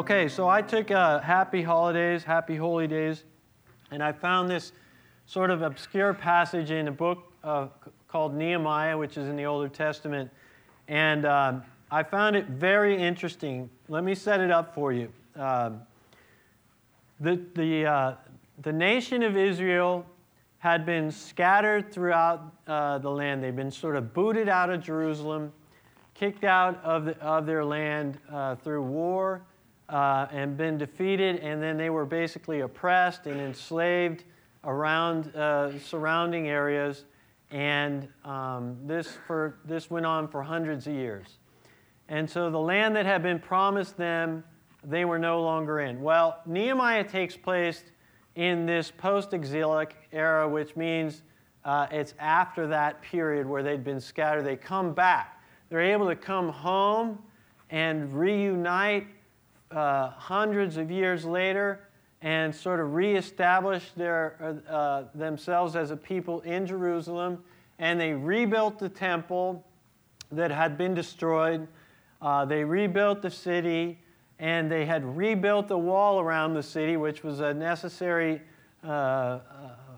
Okay, so I took uh, Happy Holidays, Happy Holy Days, and I found this sort of obscure passage in a book uh, called Nehemiah, which is in the Older Testament. And um, I found it very interesting. Let me set it up for you. Um, the, the, uh, the nation of Israel had been scattered throughout uh, the land. They've been sort of booted out of Jerusalem, kicked out of, the, of their land uh, through war uh, and been defeated, and then they were basically oppressed and enslaved around uh, surrounding areas. And um, this, for, this went on for hundreds of years. And so the land that had been promised them, they were no longer in. Well, Nehemiah takes place in this post exilic era, which means uh, it's after that period where they'd been scattered. They come back. They're able to come home and reunite uh, hundreds of years later and sort of reestablish their, uh, uh, themselves as a people in Jerusalem. And they rebuilt the temple that had been destroyed. Uh, they rebuilt the city, and they had rebuilt the wall around the city, which was a necessary uh, uh,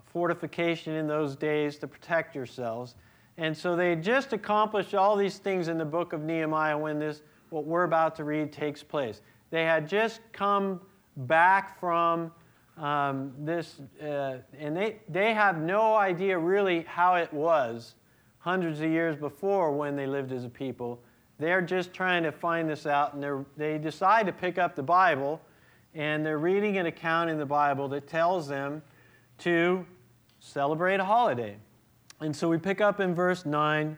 fortification in those days to protect yourselves. And so they just accomplished all these things in the book of Nehemiah when this, what we're about to read, takes place. They had just come back from um, this, uh, and they, they have no idea really how it was hundreds of years before when they lived as a people. They're just trying to find this out, and they decide to pick up the Bible, and they're reading an account in the Bible that tells them to celebrate a holiday. And so we pick up in verse 9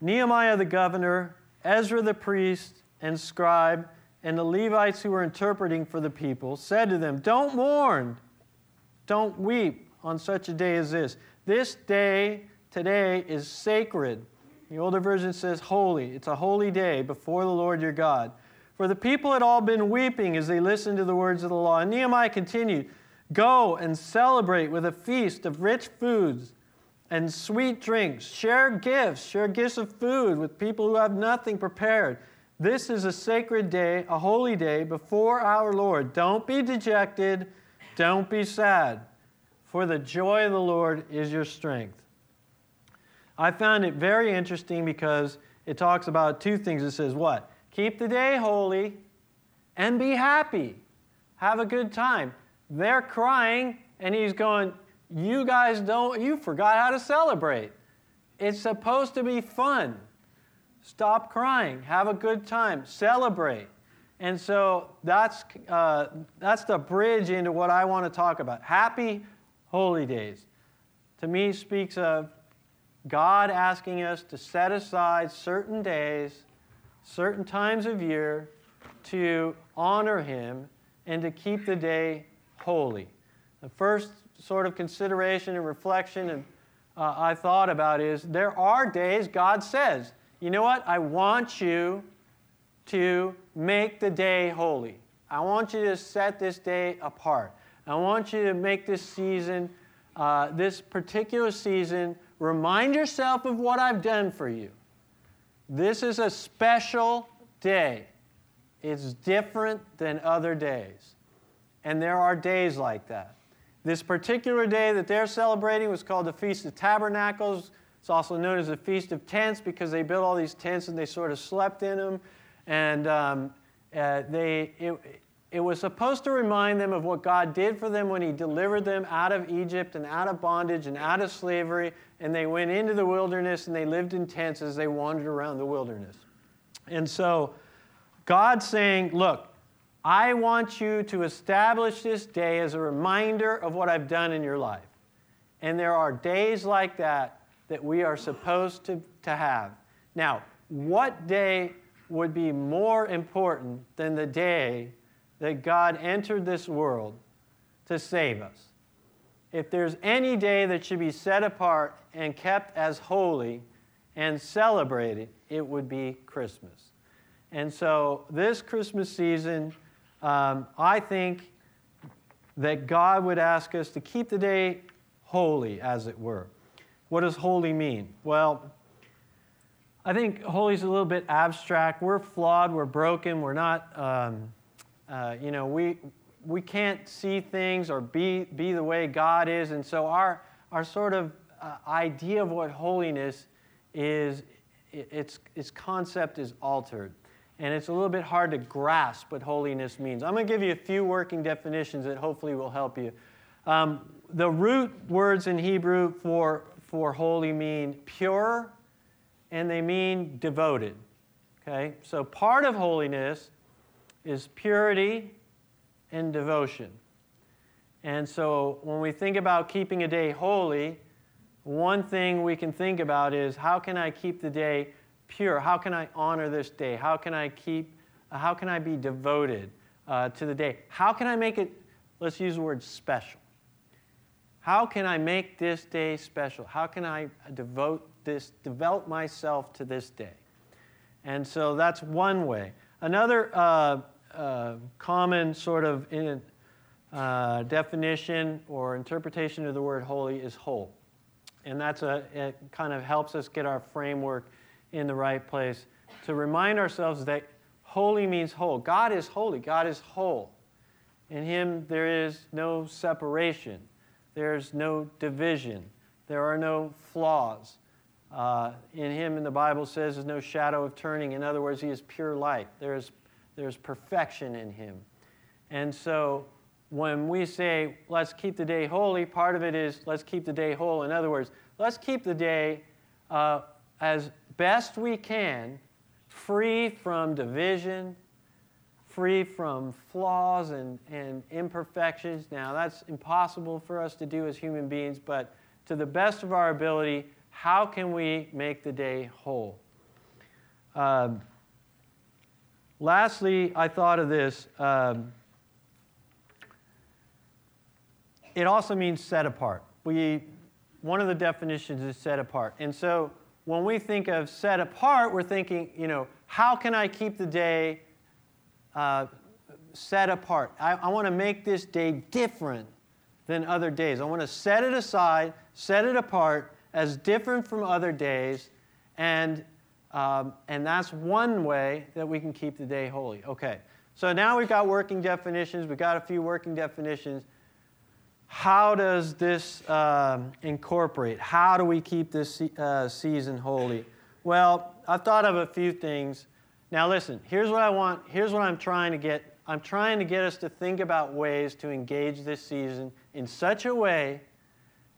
Nehemiah the governor, Ezra the priest and scribe, and the Levites who were interpreting for the people said to them, Don't mourn, don't weep on such a day as this. This day, today, is sacred. The older version says holy. It's a holy day before the Lord your God. For the people had all been weeping as they listened to the words of the law. And Nehemiah continued, Go and celebrate with a feast of rich foods and sweet drinks. Share gifts, share gifts of food with people who have nothing prepared. This is a sacred day, a holy day before our Lord. Don't be dejected, don't be sad, for the joy of the Lord is your strength. I found it very interesting because it talks about two things. It says, What? Keep the day holy and be happy. Have a good time. They're crying, and he's going, You guys don't, you forgot how to celebrate. It's supposed to be fun. Stop crying. Have a good time. Celebrate. And so that's, uh, that's the bridge into what I want to talk about. Happy holy days. To me, speaks of God asking us to set aside certain days, certain times of year to honor Him and to keep the day holy. The first sort of consideration and reflection and, uh, I thought about is there are days God says, you know what? I want you to make the day holy. I want you to set this day apart. I want you to make this season, uh, this particular season, remind yourself of what I've done for you. This is a special day. It's different than other days. And there are days like that. This particular day that they're celebrating was called the Feast of Tabernacles it's also known as the Feast of Tents because they built all these tents and they sort of slept in them. And um, uh, they, it, it was supposed to remind them of what God did for them when He delivered them out of Egypt and out of bondage and out of slavery. And they went into the wilderness and they lived in tents as they wandered around the wilderness. And so, God's saying, Look, I want you to establish this day as a reminder of what I've done in your life. And there are days like that that we are supposed to, to have. Now, what day would be more important than the day that God entered this world to save us? If there's any day that should be set apart and kept as holy and celebrated, it would be Christmas. And so, this Christmas season, um, I think that God would ask us to keep the day holy, as it were. What does holy mean? Well, I think holy is a little bit abstract. We're flawed, we're broken, we're not, um, uh, you know, we, we can't see things or be, be the way God is. And so our, our sort of uh, idea of what holiness is, its, its concept is altered. And it's a little bit hard to grasp what holiness means. I'm going to give you a few working definitions that hopefully will help you. Um, the root words in Hebrew for, for holy mean pure and they mean devoted. Okay? So part of holiness is purity and devotion. And so when we think about keeping a day holy, one thing we can think about is how can I keep the day pure? How can I honor this day? How can I keep, how can I be devoted uh, to the day? How can I make it, let's use the word special. How can I make this day special? How can I devote this, develop myself to this day? And so that's one way. Another uh, uh, common sort of in, uh, definition or interpretation of the word holy is whole. And that's a, it kind of helps us get our framework in the right place to remind ourselves that holy means whole. God is holy, God is whole. In Him, there is no separation, there's no division, there are no flaws. Uh, in Him, and the Bible says, there's no shadow of turning. In other words, He is pure light. There's, there's perfection in Him. And so, when we say, let's keep the day holy, part of it is let's keep the day whole. In other words, let's keep the day uh, as best we can free from division, free from flaws and, and imperfections. Now, that's impossible for us to do as human beings, but to the best of our ability, how can we make the day whole? Um, lastly, I thought of this. Um, it also means set apart. We, one of the definitions is set apart. And so when we think of set apart, we're thinking, you know, how can I keep the day uh, set apart? I, I want to make this day different than other days. I want to set it aside, set it apart as different from other days, and, um, and that's one way that we can keep the day holy. Okay, so now we've got working definitions, we've got a few working definitions how does this um, incorporate? How do we keep this uh, season holy? Well, I've thought of a few things. Now, listen, here's what I want, here's what I'm trying to get. I'm trying to get us to think about ways to engage this season in such a way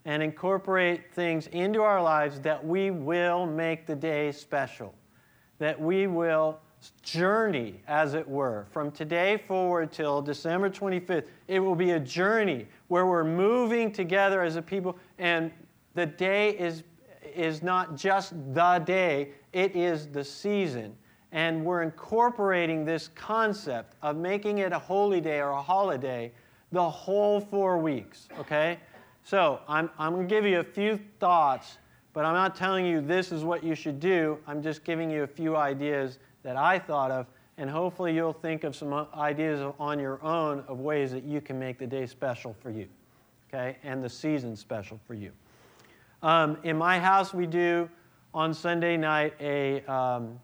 and incorporate things into our lives that we will make the day special, that we will journey, as it were, from today forward till December 25th. It will be a journey where we're moving together as a people, and the day is, is not just the day, it is the season. And we're incorporating this concept of making it a holy day or a holiday the whole four weeks, okay? So I'm, I'm going to give you a few thoughts, but I'm not telling you this is what you should do. I'm just giving you a few ideas that I thought of, and hopefully you'll think of some ideas on your own of ways that you can make the day special for you, okay, and the season special for you. Um, in my house, we do on Sunday night a um,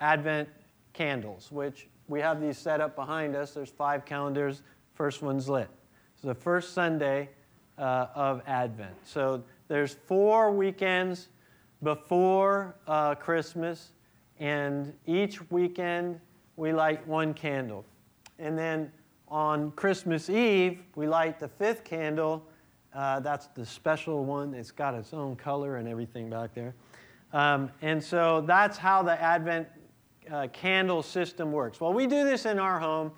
Advent candles, which we have these set up behind us. There's five calendars. First one's lit. It's the first Sunday uh, of Advent. So there's four weekends before uh, Christmas and each weekend, we light one candle. And then on Christmas Eve, we light the fifth candle. Uh, that's the special one. It's got its own color and everything back there. Um, and so that's how the Advent uh, candle system works. Well, we do this in our home.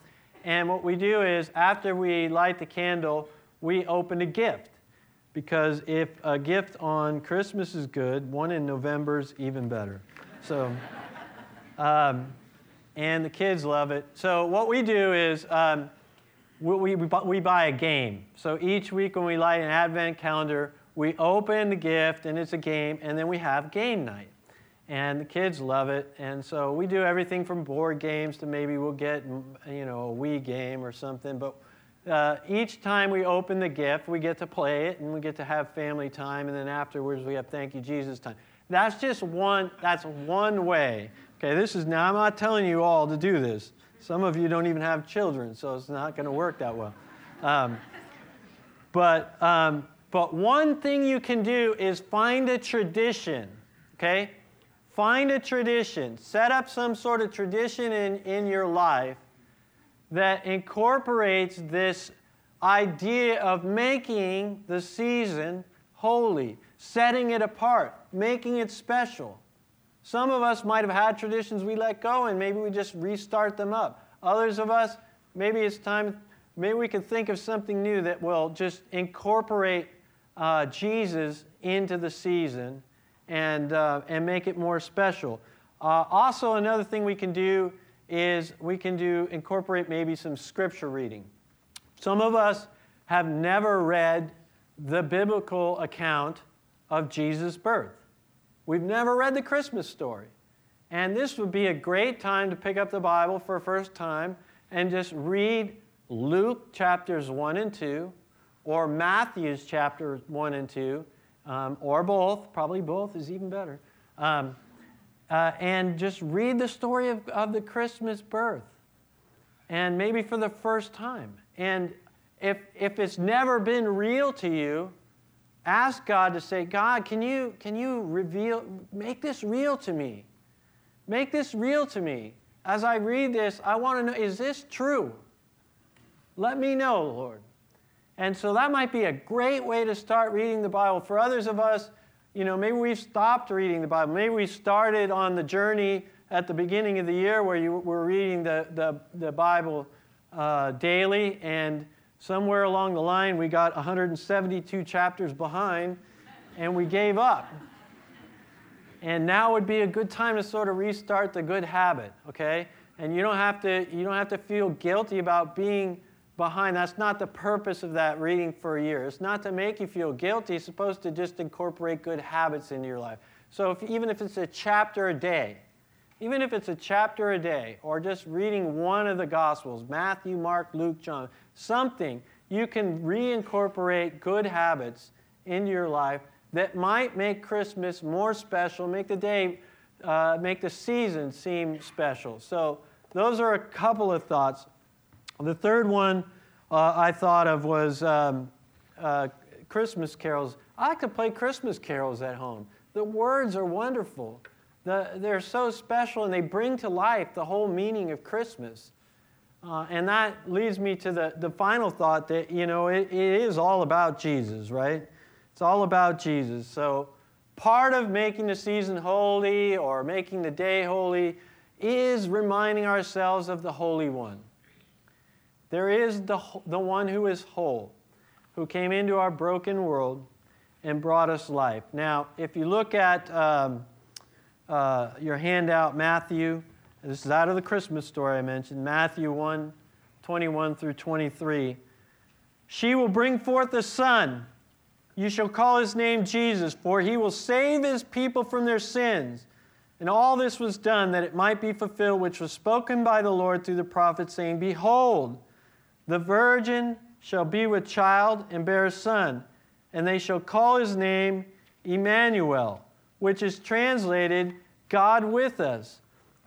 And what we do is, after we light the candle, we open a gift. Because if a gift on Christmas is good, one in November is even better. So. Um, and the kids love it. So what we do is um, we, we, we buy a game. So each week when we light an advent calendar, we open the gift and it's a game, and then we have game night. And the kids love it. And so we do everything from board games to maybe we'll get, you know, a Wii game or something. But uh, each time we open the gift, we get to play it and we get to have family time. And then afterwards, we have thank you, Jesus time. That's just one, that's one way Okay, this is now, I'm not telling you all to do this. Some of you don't even have children, so it's not going to work that well. Um, but, um, but one thing you can do is find a tradition, okay? Find a tradition. Set up some sort of tradition in, in your life that incorporates this idea of making the season holy, setting it apart, making it special. Some of us might have had traditions we let go and maybe we just restart them up. Others of us, maybe it's time, maybe we can think of something new that will just incorporate uh, Jesus into the season and, uh, and make it more special. Uh, also, another thing we can do is we can do incorporate maybe some scripture reading. Some of us have never read the biblical account of Jesus' birth. We've never read the Christmas story. And this would be a great time to pick up the Bible for the first time and just read Luke chapters 1 and 2, or Matthew's chapters 1 and 2, um, or both, probably both is even better. Um, uh, and just read the story of, of the Christmas birth. And maybe for the first time. And if, if it's never been real to you, ask God to say, God, can you, can you reveal, make this real to me? Make this real to me. As I read this, I want to know, is this true? Let me know, Lord. And so that might be a great way to start reading the Bible. For others of us, you know, maybe we've stopped reading the Bible. Maybe we started on the journey at the beginning of the year where you were reading the, the, the Bible uh, daily, and somewhere along the line we got 172 chapters behind and we gave up. And now would be a good time to sort of restart the good habit, okay? And you don't have to, you don't have to feel guilty about being behind. That's not the purpose of that reading for a year. It's not to make you feel guilty. It's supposed to just incorporate good habits into your life. So if, even if it's a chapter a day, even if it's a chapter a day, or just reading one of the Gospels Matthew, Mark, Luke, John something you can reincorporate good habits into your life that might make Christmas more special, make the day, uh, make the season seem special. So, those are a couple of thoughts. The third one uh, I thought of was um, uh, Christmas carols. I to play Christmas carols at home. The words are wonderful. The, they're so special and they bring to life the whole meaning of Christmas. Uh, and that leads me to the, the final thought that, you know, it, it is all about Jesus, right? It's all about Jesus. So, part of making the season holy or making the day holy is reminding ourselves of the Holy One. There is the, the one who is whole, who came into our broken world and brought us life. Now, if you look at um, uh, your handout, Matthew, this is out of the Christmas story I mentioned, Matthew 1 21 through 23. She will bring forth a son. You shall call his name Jesus, for he will save his people from their sins. And all this was done that it might be fulfilled, which was spoken by the Lord through the prophet, saying, Behold, the virgin shall be with child and bear a son, and they shall call his name Emmanuel, which is translated God with us.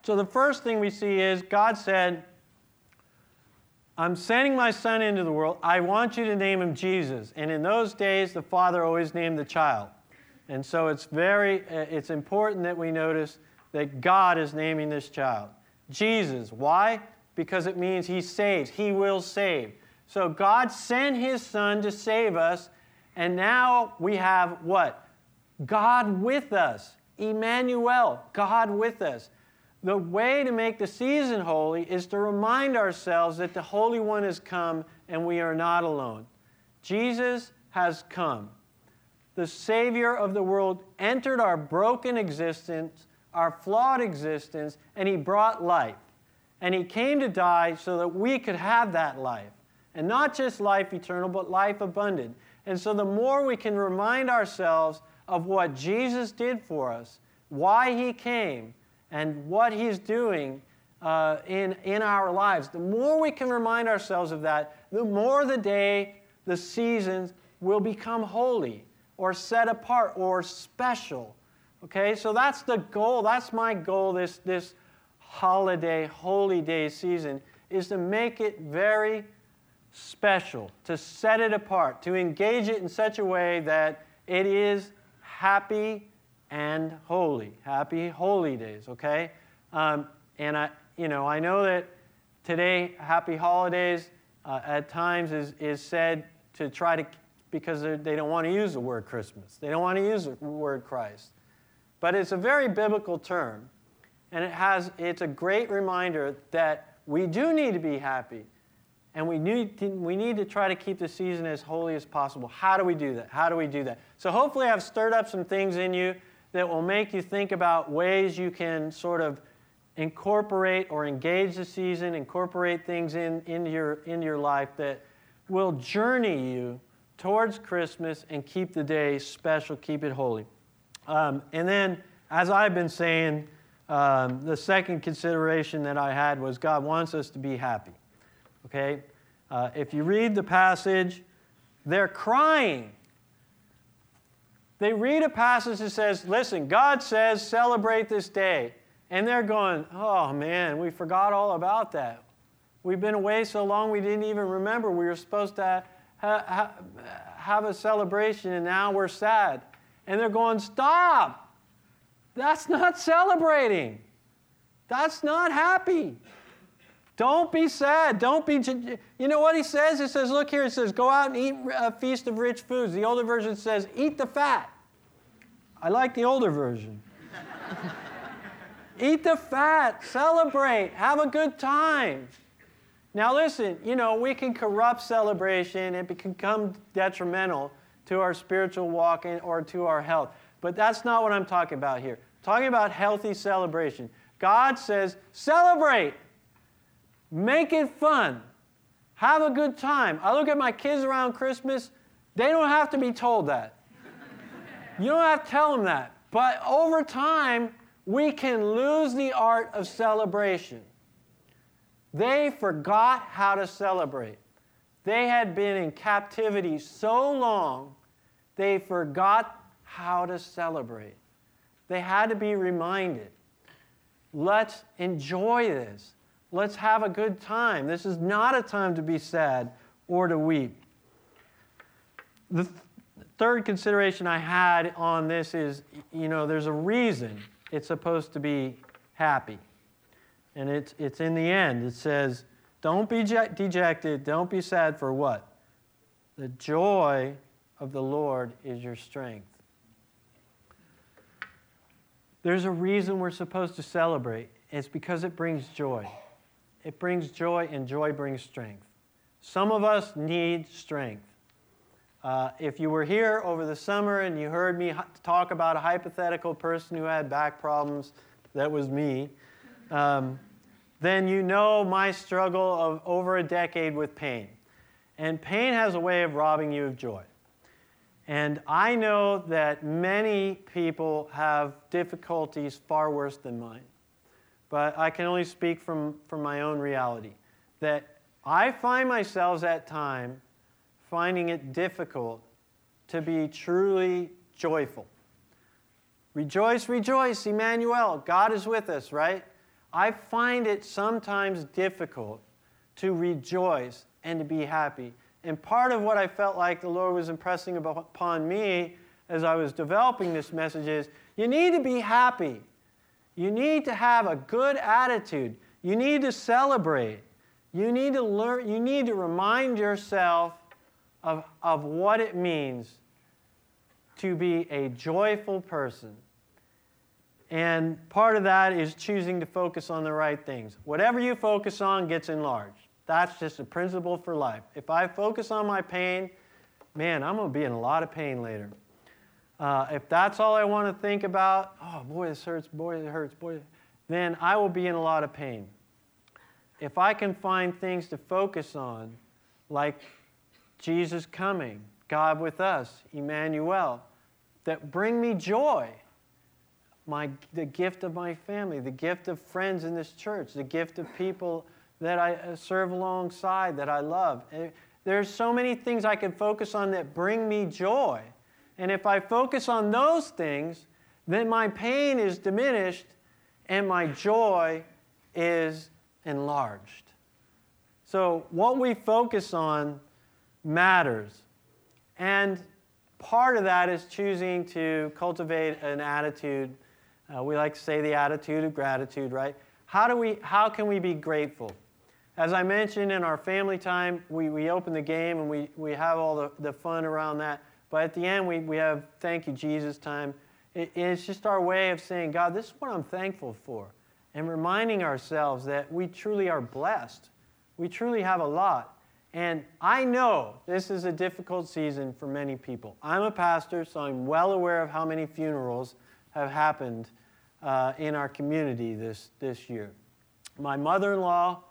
So the first thing we see is God said, I'm sending my son into the world. I want you to name him Jesus. And in those days, the father always named the child. And so it's very uh, it's important that we notice that God is naming this child. Jesus. Why? Because it means he saves. He will save. So God sent his son to save us, and now we have what? God with us. Emmanuel, God with us. The way to make the season holy is to remind ourselves that the Holy One has come and we are not alone. Jesus has come. The Savior of the world entered our broken existence, our flawed existence, and He brought life. And he came to die so that we could have that life. And not just life eternal, but life abundant. And so the more we can remind ourselves of what Jesus did for us, why he came, and what he's doing uh, in, in our lives, the more we can remind ourselves of that, the more the day, the seasons will become holy or set apart or special. Okay, so that's the goal. That's my goal this, this holiday, holy day season is to make it very special, to set it apart, to engage it in such a way that it is happy and holy. Happy holy days, okay? Um, and I, you know, I know that today, happy holidays uh, at times is, is said to try to, because they don't want to use the word Christmas. They don't want to use the word Christ. But it's a very biblical term. And it has, it's a great reminder that we do need to be happy. And we need, to, we need to try to keep the season as holy as possible. How do we do that? How do we do that? So, hopefully, I've stirred up some things in you that will make you think about ways you can sort of incorporate or engage the season, incorporate things in, into, your, into your life that will journey you towards Christmas and keep the day special, keep it holy. Um, and then, as I've been saying, um, the second consideration that I had was God wants us to be happy. Okay? Uh, if you read the passage, they're crying. They read a passage that says, Listen, God says, celebrate this day. And they're going, Oh man, we forgot all about that. We've been away so long we didn't even remember we were supposed to ha- ha- have a celebration and now we're sad. And they're going, Stop! That's not celebrating. That's not happy. Don't be sad. Don't be. You know what he says? He says, look here, it says, go out and eat a feast of rich foods. The older version says, eat the fat. I like the older version. eat the fat, celebrate, have a good time. Now, listen, you know, we can corrupt celebration, it can become detrimental to our spiritual walk or to our health. But that's not what I'm talking about here. I'm talking about healthy celebration. God says, celebrate, make it fun, have a good time. I look at my kids around Christmas, they don't have to be told that. You don't have to tell them that. But over time, we can lose the art of celebration. They forgot how to celebrate. They had been in captivity so long, they forgot how to celebrate. They had to be reminded. Let's enjoy this. Let's have a good time. This is not a time to be sad or to weep. The th- third consideration I had on this is you know, there's a reason it's supposed to be happy. And it's, it's in the end. It says, don't be dejected, don't be sad for what? The joy of the Lord is your strength. There's a reason we're supposed to celebrate. It's because it brings joy. It brings joy, and joy brings strength. Some of us need strength. Uh, if you were here over the summer and you heard me talk about a hypothetical person who had back problems, that was me, um, then you know my struggle of over a decade with pain. And pain has a way of robbing you of joy. And I know that many people have difficulties far worse than mine. But I can only speak from, from my own reality. That I find myself at time finding it difficult to be truly joyful. Rejoice, rejoice, Emmanuel. God is with us, right? I find it sometimes difficult to rejoice and to be happy. And part of what I felt like the Lord was impressing upon me as I was developing this message is you need to be happy. You need to have a good attitude. You need to celebrate. You need to learn, you need to remind yourself of, of what it means to be a joyful person. And part of that is choosing to focus on the right things. Whatever you focus on gets enlarged. That's just a principle for life. If I focus on my pain, man, I'm going to be in a lot of pain later. Uh, if that's all I want to think about, oh boy, this hurts, boy, it hurts, boy, then I will be in a lot of pain. If I can find things to focus on, like Jesus coming, God with us, Emmanuel, that bring me joy, my, the gift of my family, the gift of friends in this church, the gift of people that I uh, serve alongside, that I love. Eh, there's so many things I can focus on that bring me joy. And if I focus on those things, then my pain is diminished and my joy is enlarged. So, what we focus on matters. And part of that is choosing to cultivate an attitude. Uh, we like to say the attitude of gratitude, right? How, do we, how can we be grateful? As I mentioned in our family time, we, we open the game and we, we have all the, the fun around that. But at the end, we, we have thank you, Jesus time. It, it's just our way of saying, God, this is what I'm thankful for. And reminding ourselves that we truly are blessed. We truly have a lot. And I know this is a difficult season for many people. I'm a pastor, so I'm well aware of how many funerals have happened uh, in our community this, this year. My mother in law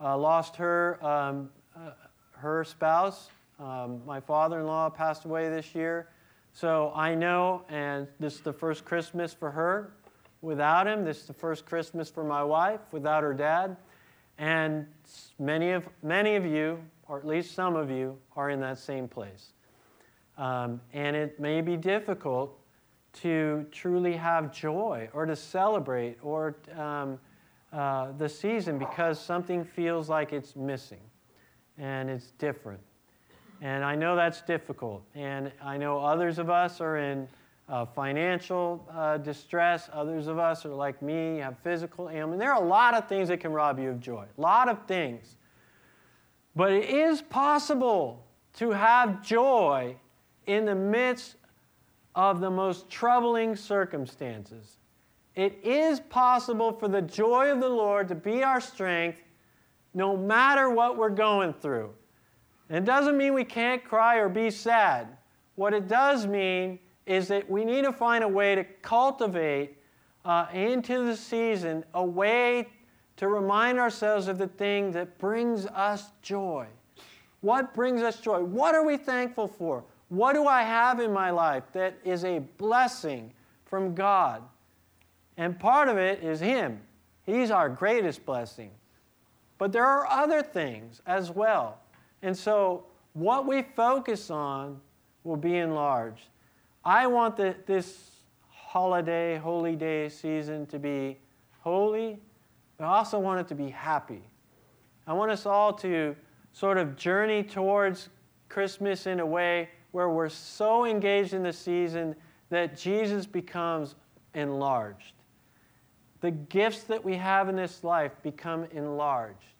uh, lost her, um, uh, her spouse. Um, my father in law passed away this year. So I know, and this is the first Christmas for her without him. This is the first Christmas for my wife without her dad. And many of, many of you, or at least some of you, are in that same place. Um, and it may be difficult to truly have joy or to celebrate or um, uh, the season because something feels like it's missing and it's different. And I know that's difficult. And I know others of us are in uh, financial uh, distress. Others of us are like me, have physical ailment. There are a lot of things that can rob you of joy. A lot of things. But it is possible to have joy in the midst of the most troubling circumstances. It is possible for the joy of the Lord to be our strength no matter what we're going through. And it doesn't mean we can't cry or be sad. What it does mean is that we need to find a way to cultivate uh, into the season a way to remind ourselves of the thing that brings us joy. What brings us joy? What are we thankful for? What do I have in my life that is a blessing from God? And part of it is Him. He's our greatest blessing. But there are other things as well. And so, what we focus on will be enlarged. I want the, this holiday, holy day season to be holy, but I also want it to be happy. I want us all to sort of journey towards Christmas in a way where we're so engaged in the season that Jesus becomes enlarged. The gifts that we have in this life become enlarged.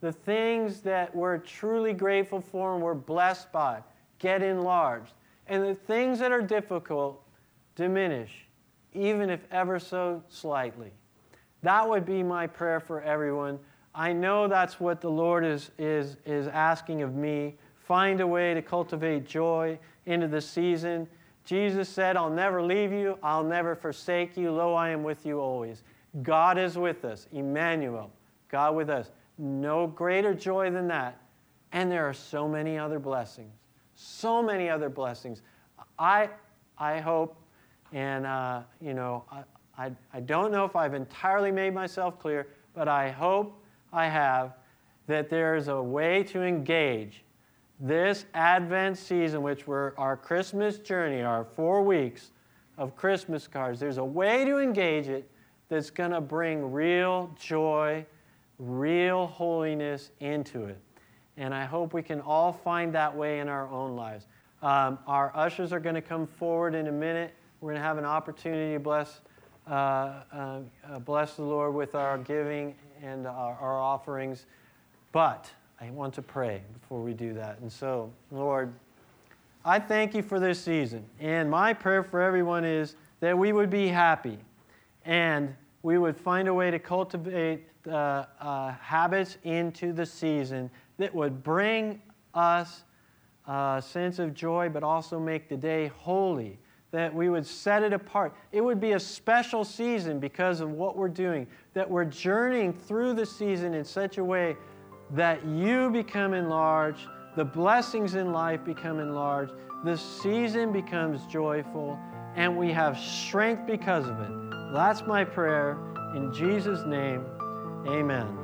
The things that we're truly grateful for and we're blessed by get enlarged and the things that are difficult diminish, even if ever so slightly. That would be my prayer for everyone. I know that's what the Lord is, is, is asking of me. Find a way to cultivate joy into the season. Jesus said, I'll never leave you, I'll never forsake you. Lo, I am with you always. God is with us, Emmanuel, God with us. No greater joy than that. And there are so many other blessings so many other blessings. I, I hope, and uh, you know, I, I, I don't know if I've entirely made myself clear, but I hope I have that there's a way to engage this Advent season, which we're our Christmas journey, our four weeks of Christmas cards. There's a way to engage it that's going to bring real joy, real holiness into it. And I hope we can all find that way in our own lives. Um, our ushers are going to come forward in a minute. We're going to have an opportunity to bless, uh, uh, uh, bless the Lord with our giving and our, our offerings. But I want to pray before we do that. And so, Lord, I thank you for this season. And my prayer for everyone is that we would be happy and we would find a way to cultivate uh, uh, habits into the season that would bring us a sense of joy, but also make the day holy, that we would set it apart. It would be a special season because of what we're doing, that we're journeying through the season in such a way that you become enlarged, the blessings in life become enlarged, the season becomes joyful, and we have strength because of it. That's my prayer. In Jesus' name, amen.